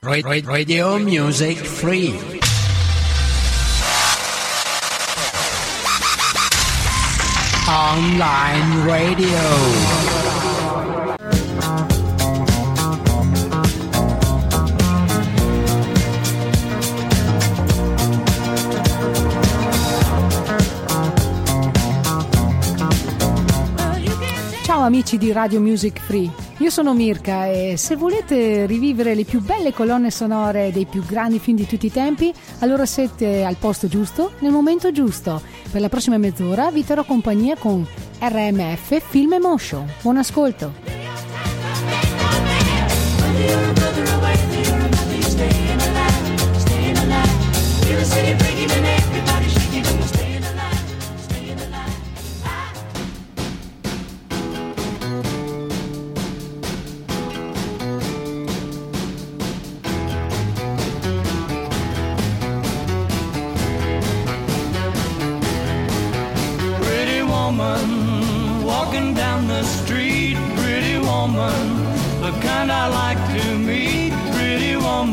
Radio Music Free. Online Radio. Ciao amici di Radio Music Free. Io sono Mirka e se volete rivivere le più belle colonne sonore dei più grandi film di tutti i tempi, allora siete al posto giusto, nel momento giusto. Per la prossima mezz'ora vi terrò compagnia con RMF Film Emotion. Buon ascolto!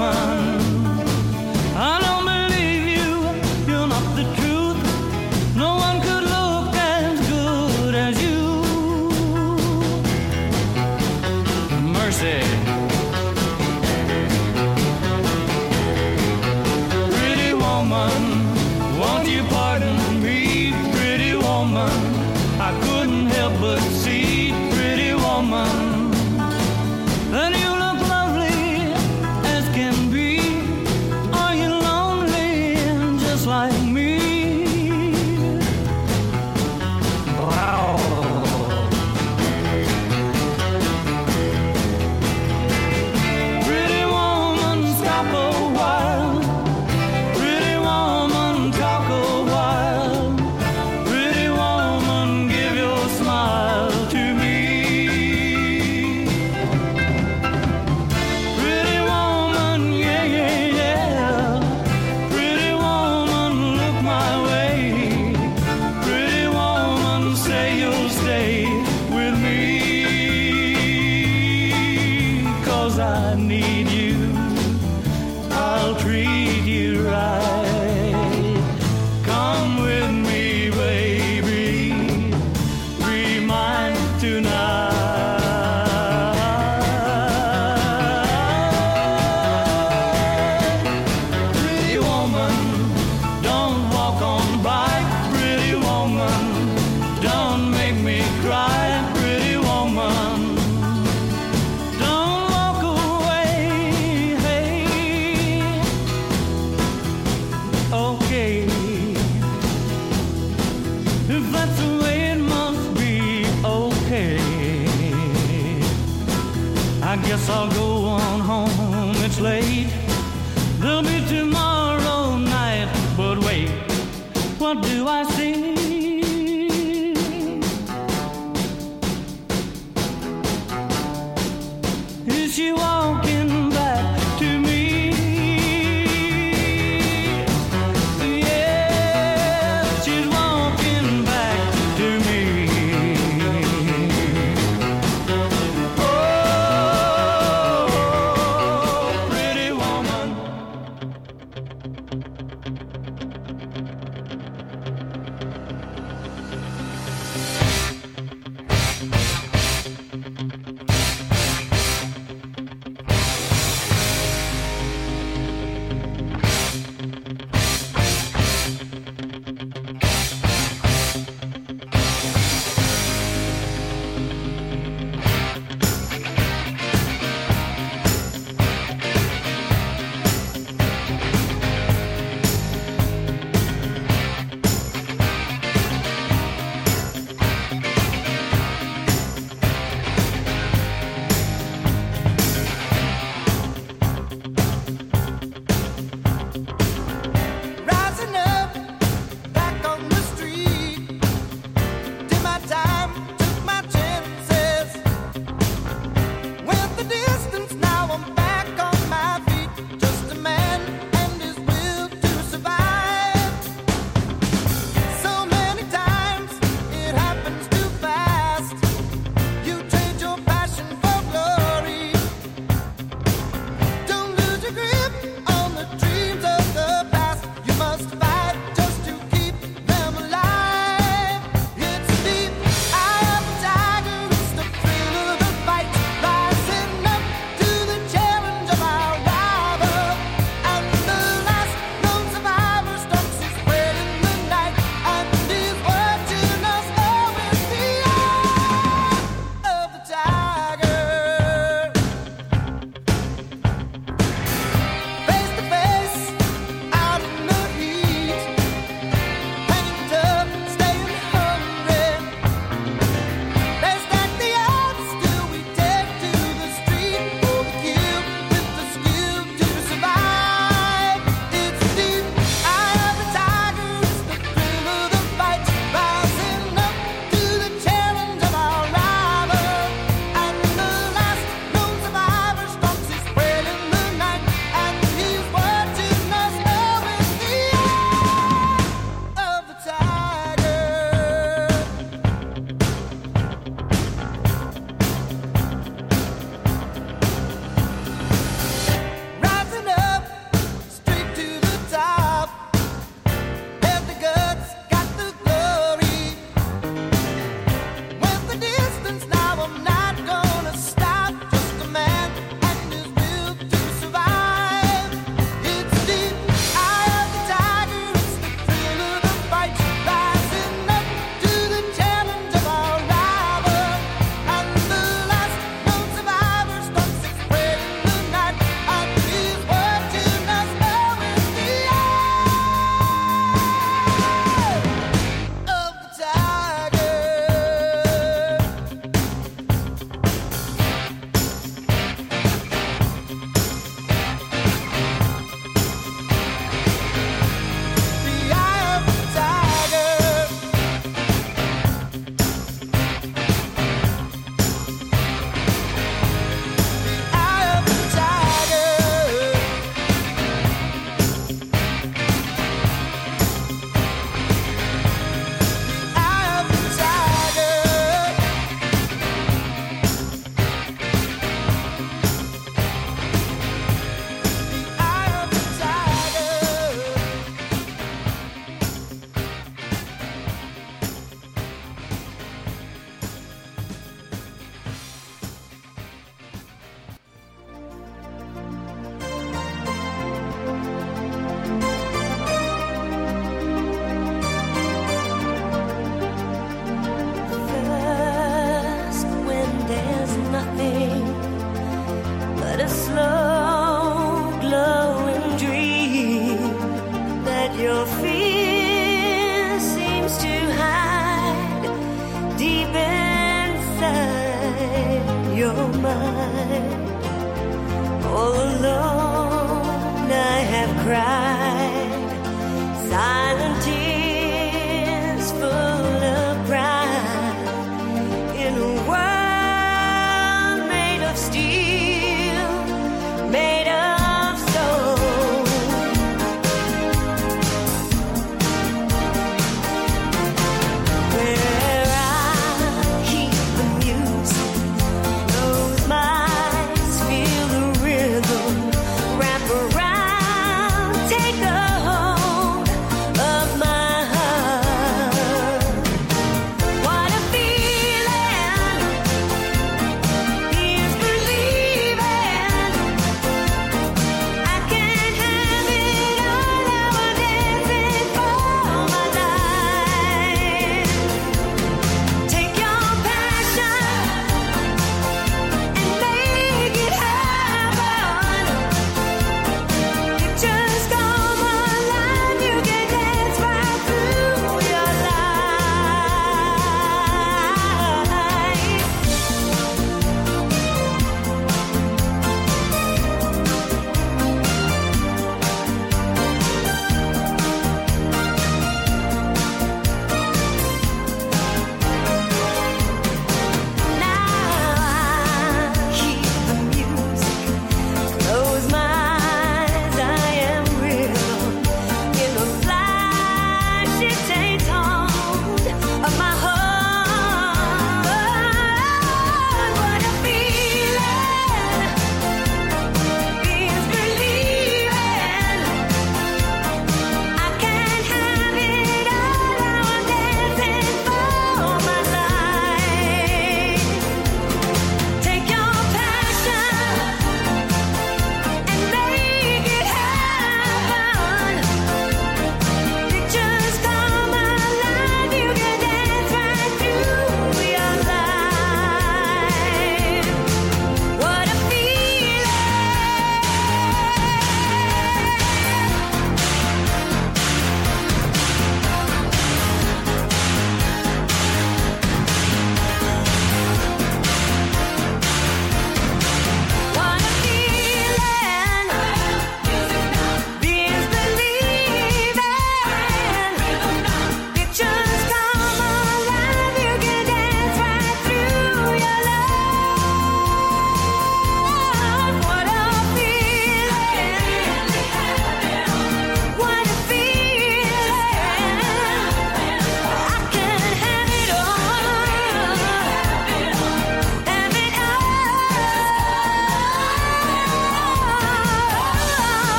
alma. I need you.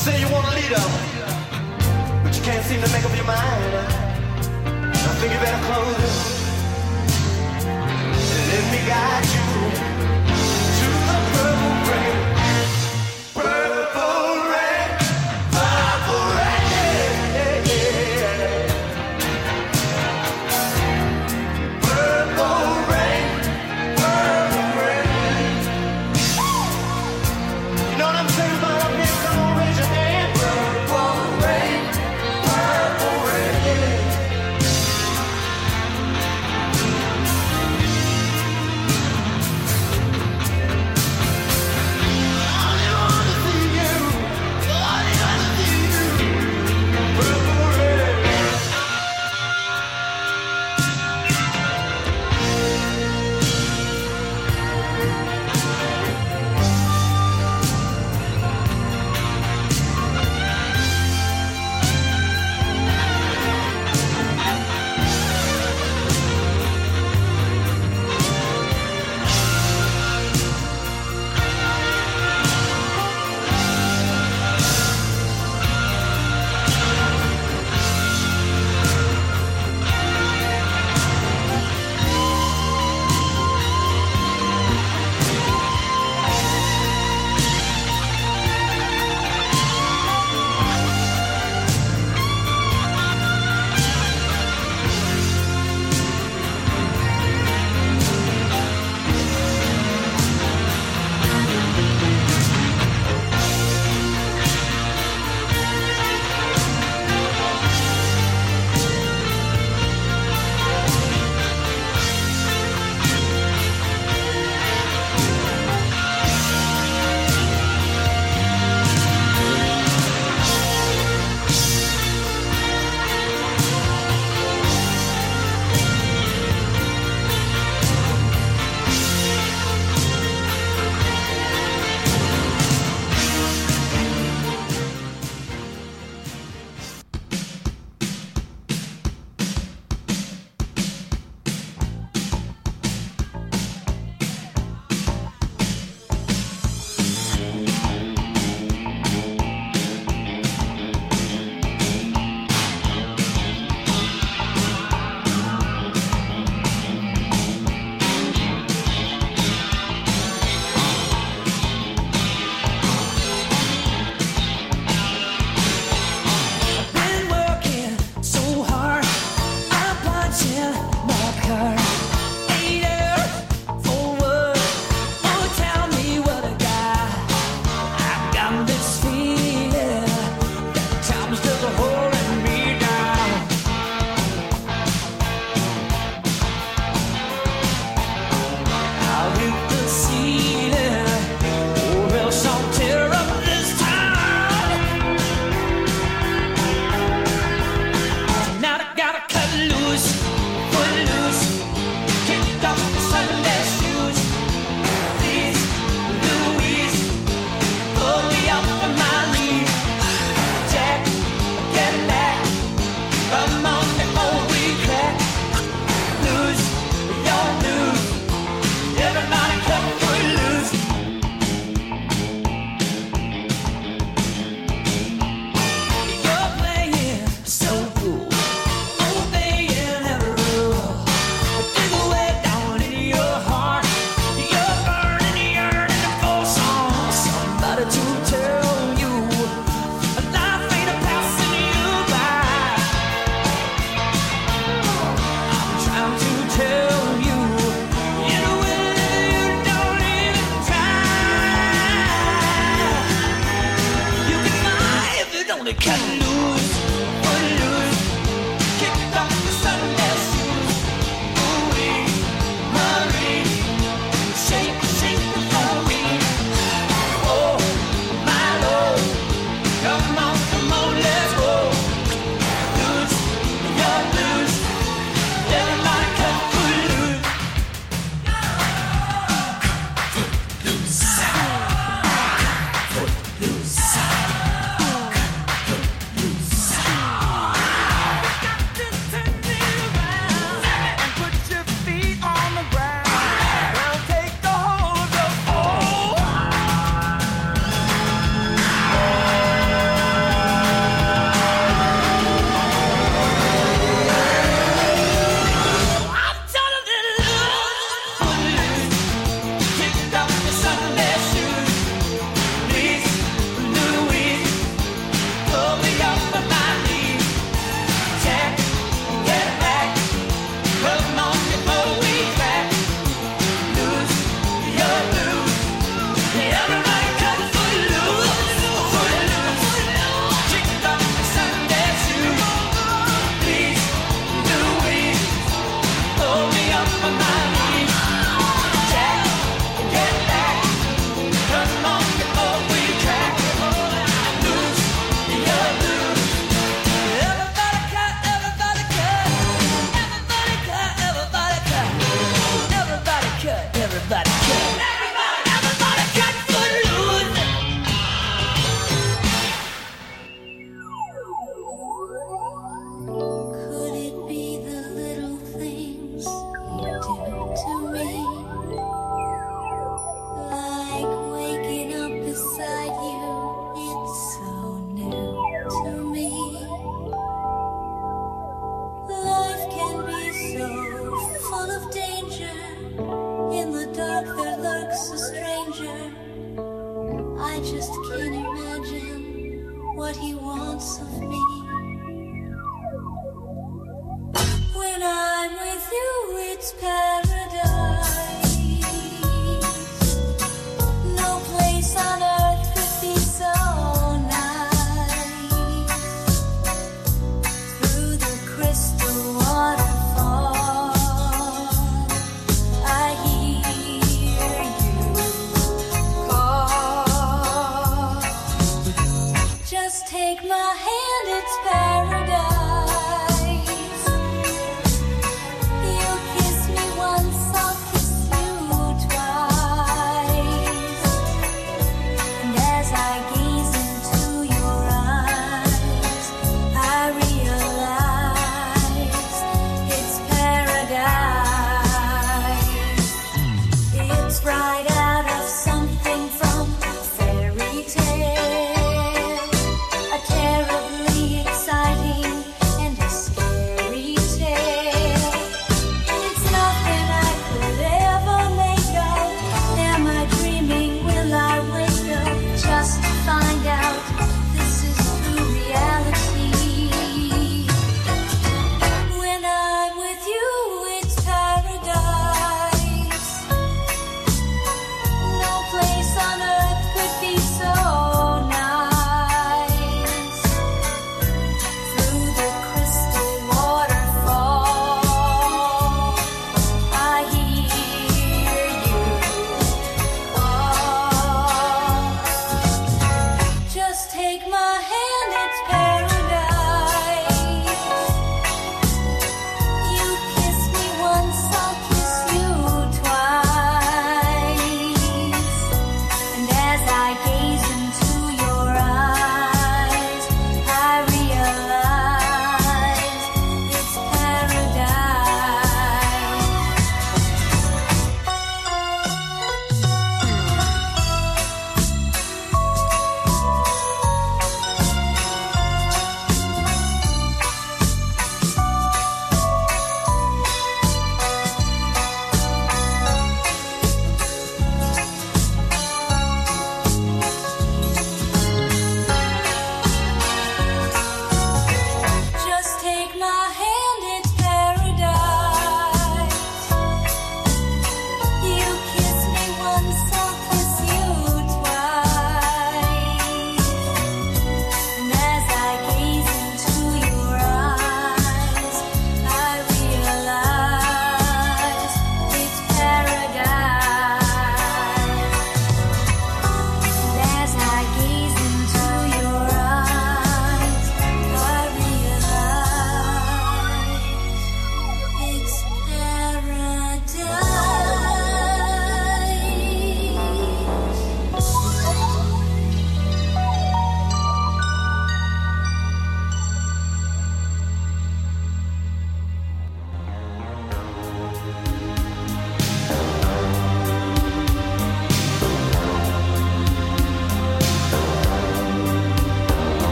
say you want a leader, but you can't seem to make up your mind. I think you better close it. Let me guide you.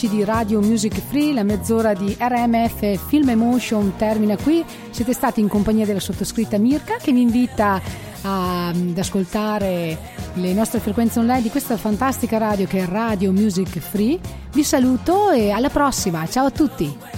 Amici di Radio Music Free, la mezz'ora di RMF Film Emotion termina qui. Siete stati in compagnia della sottoscritta Mirka che vi invita a- ad ascoltare le nostre frequenze online di questa fantastica radio che è Radio Music Free. Vi saluto e alla prossima. Ciao a tutti.